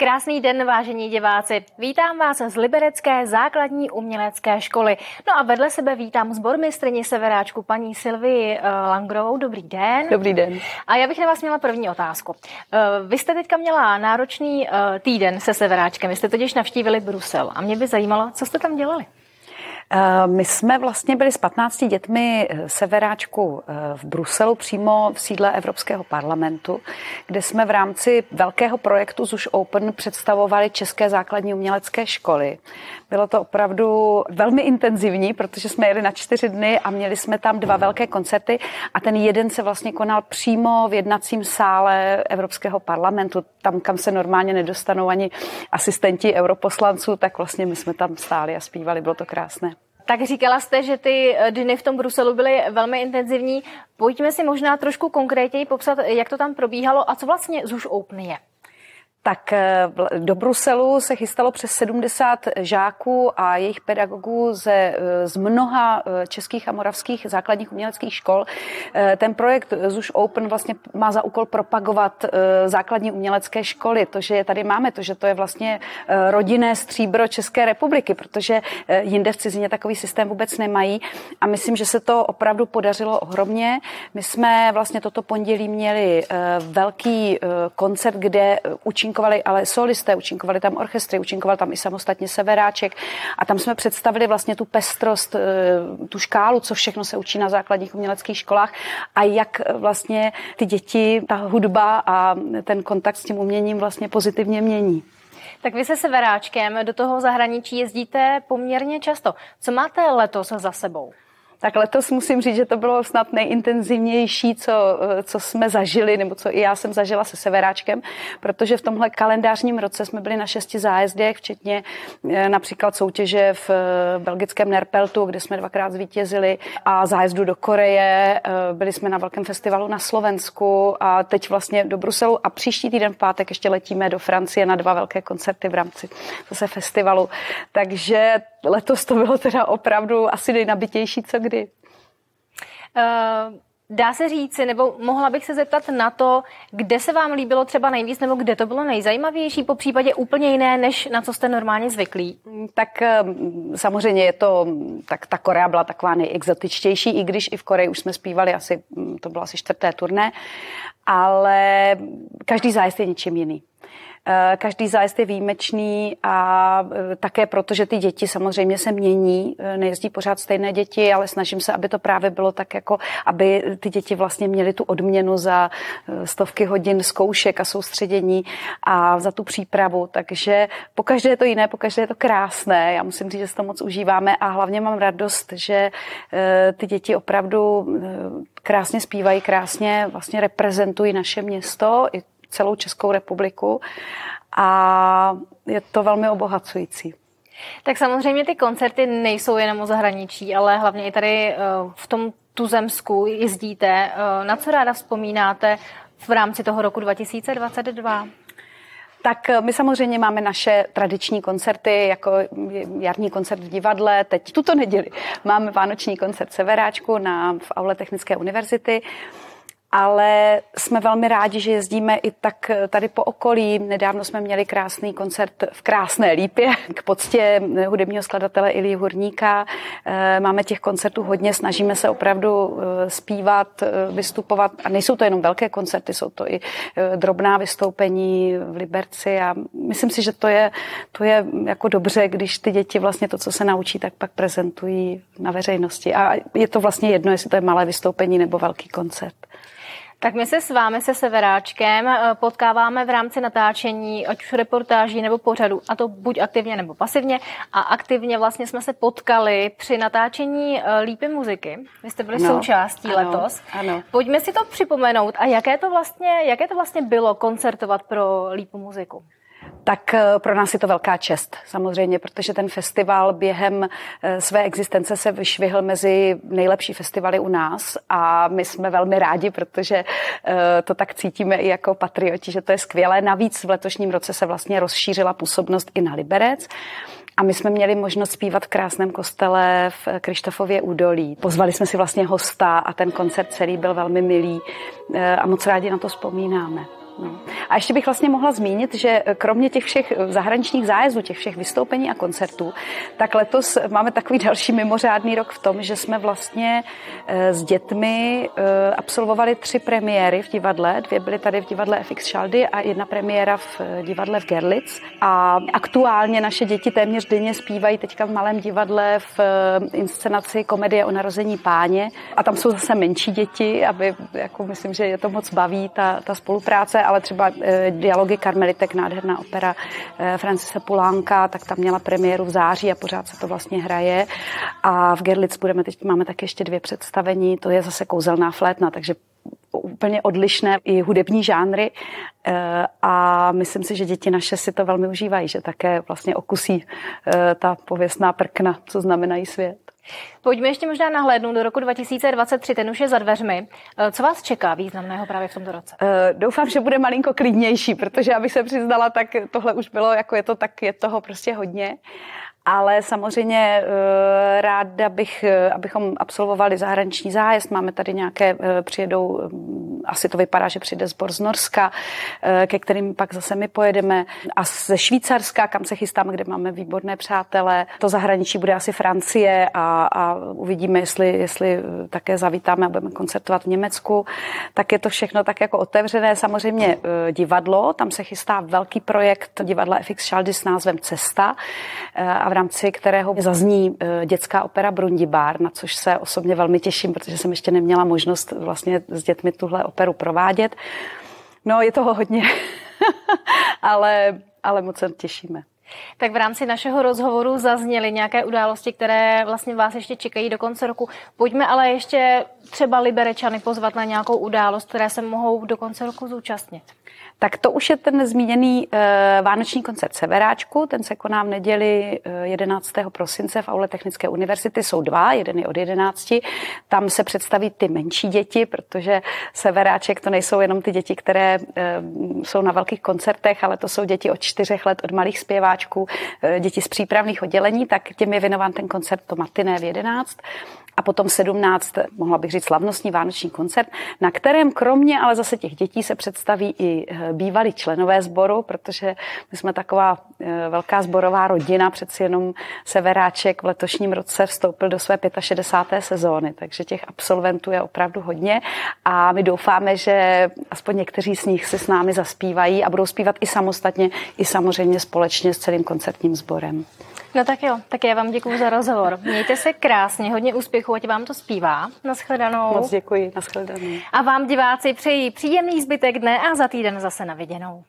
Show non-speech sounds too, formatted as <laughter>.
Krásný den, vážení diváci. Vítám vás z Liberecké základní umělecké školy. No a vedle sebe vítám zbormistrně Severáčku paní Silvii eh, Langrovou. Dobrý den. Dobrý den. A já bych na vás měla první otázku. Eh, vy jste teďka měla náročný eh, týden se Severáčkem. Vy jste totiž navštívili Brusel a mě by zajímalo, co jste tam dělali. Eh, my jsme vlastně byli s 15 dětmi eh, severáčku eh, v Bruselu, přímo v sídle Evropského parlamentu, kde jsme v rámci velkého projektu ZUŠ Open představovali české základní umělecké školy. Bylo to opravdu velmi intenzivní, protože jsme jeli na čtyři dny a měli jsme tam dva velké koncerty a ten jeden se vlastně konal přímo v jednacím sále Evropského parlamentu, tam, kam se normálně nedostanou ani asistenti europoslanců, tak vlastně my jsme tam stáli a zpívali, bylo to krásné. Tak říkala jste, že ty eh, dny v tom Bruselu byly velmi intenzivní. Pojďme si možná trošku konkrétněji popsat, jak to tam probíhalo a co vlastně ZUŠ Open je tak eh, do Bruselu se chystalo přes 70 žáků a jejich pedagogů ze, eh, z mnoha eh, českých a moravských základních uměleckých škol. Ten projekt ZUŠ Open vlastně má za úkol propagovat základní umělecké školy. To, že je tady máme, to, že to je vlastně rodinné stříbro České republiky, protože jinde v cizině takový systém vůbec nemají. A myslím, že se to opravdu podařilo ohromně. My jsme vlastně toto pondělí měli velký koncert, kde účinkovali účinkovali ale solisté, účinkovali tam orchestry, účinkoval tam i samostatně Severáček a tam jsme představili vlastně tu pestrost, eh, tu škálu, co všechno se učí na základních uměleckých školách a jak vlastně ty děti, ta hudba a ten kontakt s tím uměním vlastně pozitivně mění. Tak vy se severáčkem do toho zahraničí jezdíte poměrně často. Co máte letos za sebou? Tak letos musím říct, že to bylo snad nejintenzivnější, co, co jsme zažili, nebo co i já jsem zažila se Severáčkem, protože v tomhle kalendářním roce jsme byli na šesti zájezdech, včetně eh, například soutěže v eh, belgickém Nerpeltu, kde jsme dvakrát zvítězili a zájezdu do Koreje, eh, byli jsme na velkém festivalu na Slovensku a teď vlastně do Bruselu a příští týden v pátek ještě letíme do Francie na dva velké koncerty v rámci zase festivalu. Takže letos to bylo teda opravdu asi nejnabitější, co kdy. Uh... Dá se říci, nebo mohla bych se zeptat na to, kde se vám líbilo třeba nejvíc, nebo kde to bylo nejzajímavější, po případě úplně jiné, než na co jste normálně zvyklí? Tak samozřejmě je to, tak ta Korea byla taková nejexotičtější, i když i v Koreji už jsme zpívali asi, to bylo asi čtvrté turné, ale každý zájezd je něčím jiný. Eh, každý zájezd je výjimečný a eh, také proto, že ty děti samozřejmě se mění, eh, nejezdí pořád stejné děti, ale snažím se, aby to právě bylo tak, jako aby ty děti vlastně měly tu odměnu za stovky hodin zkoušek a soustředění a za tu přípravu. Takže pokaždé je to jiné, pokaždé je to krásné. Já musím říct, že se to moc užíváme a hlavně mám radost, že ty děti opravdu krásně zpívají, krásně vlastně reprezentují naše město, i celou Českou republiku a je to velmi obohacující. Tak samozřejmě ty koncerty nejsou jenom o zahraničí, ale hlavně i tady eh, v tom tuzemsku jezdíte. Eh, na co ráda vzpomínáte v rámci toho roku 2022? Tak eh, my samozřejmě máme naše tradiční koncerty, jako jarní koncert v divadle. Teď tuto neděli máme vánoční koncert Severáčku na, v aule Technické univerzity ale jsme velmi rádi, že jezdíme i tak tady po okolí. Nedávno jsme měli krásný koncert v Krásné Lípě <laughs> k poctě hudebního skladatele Ilí Hurníka. Eh, máme těch koncertů hodně, snažíme se opravdu eh, zpívat, eh, vystupovat a nejsou to jenom velké koncerty, jsou to i drobná vystoupení v Liberci a myslím si, že to je, to je jako dobře, když ty děti vlastně to, co se naučí, tak pak prezentují na veřejnosti. A je to vlastně jedno, jestli to je malé vystoupení nebo velký koncert. Tak my se s vámi, se Severáčkem, eh, potkáváme v rámci natáčení, ať už reportáží nebo pořadu, a to buď aktivně nebo pasivně. A aktivně vlastně jsme se potkali při natáčení eh, Lípy muziky. Vy jste byli no, součástí ano, letos. Ano. Pojďme si to připomenout. A jaké to vlastně, jaké to vlastně bylo koncertovat pro Lípu muziku? Tak eh, pro nás je to velká čest, samozřejmě, protože ten festival během eh, své existence se vyšvihl mezi nejlepší festivaly u nás a my jsme velmi rádi, protože eh, to tak cítíme i jako patrioti, že to je skvělé. Navíc v letošním roce se vlastně rozšířila působnost i na Liberec. A my jsme měli možnost zpívat v krásném kostele v Krištofově údolí. Pozvali jsme si vlastně hosta a ten koncert celý byl velmi milý a moc rádi na to vzpomínáme. No. A ještě bych vlastně mohla zmínit, že kromě těch všech zahraničních zájezdů, těch všech vystoupení a koncertů, tak letos máme takový <laughs> další mimořádný rok v tom, že jsme vlastně eh, s dětmi eh, absolvovali tři premiéry v divadle. Dvě byly tady v divadle FX Šaldy a jedna premiéra v eh, divadle v Gerlitz. A aktuálně naše děti téměř denně zpívají teďka v malém divadle v inscenaci Komedie o narození páně. A tam jsou zase menší děti, aby, jako myslím, že je to moc baví, ta, ta spolupráce, ale třeba dialogy Karmelitek, nádherná opera Francise Pulánka, tak tam měla premiéru v září a pořád se to vlastně hraje. A v Gerlitz budeme teď, máme tak ještě dvě představení, to je zase kouzelná flétna, takže úplně odlišné i hudební žánry eh, a myslím si, že děti naše si to velmi užívají, že také vlastně okusí eh, ta pověstná prkna, co znamenají svět. Pojďme ještě možná nahlédnout do roku 2023, ten už je za dveřmi. Eh, co vás čeká významného právě v tomto roce? Doufám, že bude malinko klidnější, protože abych se přiznala, tak tohle už bylo, jako je to, tak je toho prostě hodně ale samozřejmě eh, ráda bych, abychom absolvovali zahraniční zájezd. Máme tady nějaké, přijedou, asi to vypadá, že přijde zbor z Norska, ke kterým pak zase my pojedeme a ze Švýcarska, kam se chystáme, kde máme výborné přátelé. To zahraničí bude asi Francie a, a uvidíme, jestli, jestli také zavítáme a budeme koncertovat v Německu. Tak je to všechno tak jako otevřené. Samozřejmě divadlo, tam se chystá velký projekt divadla FX Šaldy s názvem Cesta a v rámci kterého zazní eh, dětská opera Brundibár, na což se osobně velmi těším, protože jsem ještě neměla možnost vlastně s dětmi tuhle operu provádět. No, je toho hodně, <laughs> ale, ale moc se těšíme. Tak v rámci našeho rozhovoru zazněly nějaké události, které vlastně vás ještě čekají do konce roku. Pojďme ale ještě třeba Liberečany pozvat na nějakou událost, které se mohou do konce roku zúčastnit. Tak to už je ten zmíněný e, Vánoční koncert Severáčku, ten se koná v neděli e, 11. prosince v aule Technické univerzity, jsou dva, jeden je od 11. Tam se představí ty menší děti, protože Severáček to nejsou jenom ty děti, které e, jsou na velkých koncertech, ale to jsou děti od čtyřech let, od malých zpěváčků, děti z přípravných oddělení, tak těm je věnován ten koncert to matiné v 11 a potom 17, mohla bych říct, slavnostní vánoční koncert, na kterém kromě ale zase těch dětí se představí i eh, bývalí členové sboru, protože my jsme taková eh, velká sborová rodina, přeci jenom Severáček v letošním roce vstoupil do své 65. sezóny, takže těch absolventů je opravdu hodně a my doufáme, že aspoň někteří z nich se s námi zaspívají a budou zpívat i samostatně, i samozřejmě společně s celým koncertním sborem. No tak jo, tak já vám děkuji za rozhovor. Mějte se krásně, hodně úspěchů, ať vám to zpívá. Naschledanou. Moc děkuji, naschledanou. A vám diváci přeji příjemný zbytek dne a za týden zase na viděnou.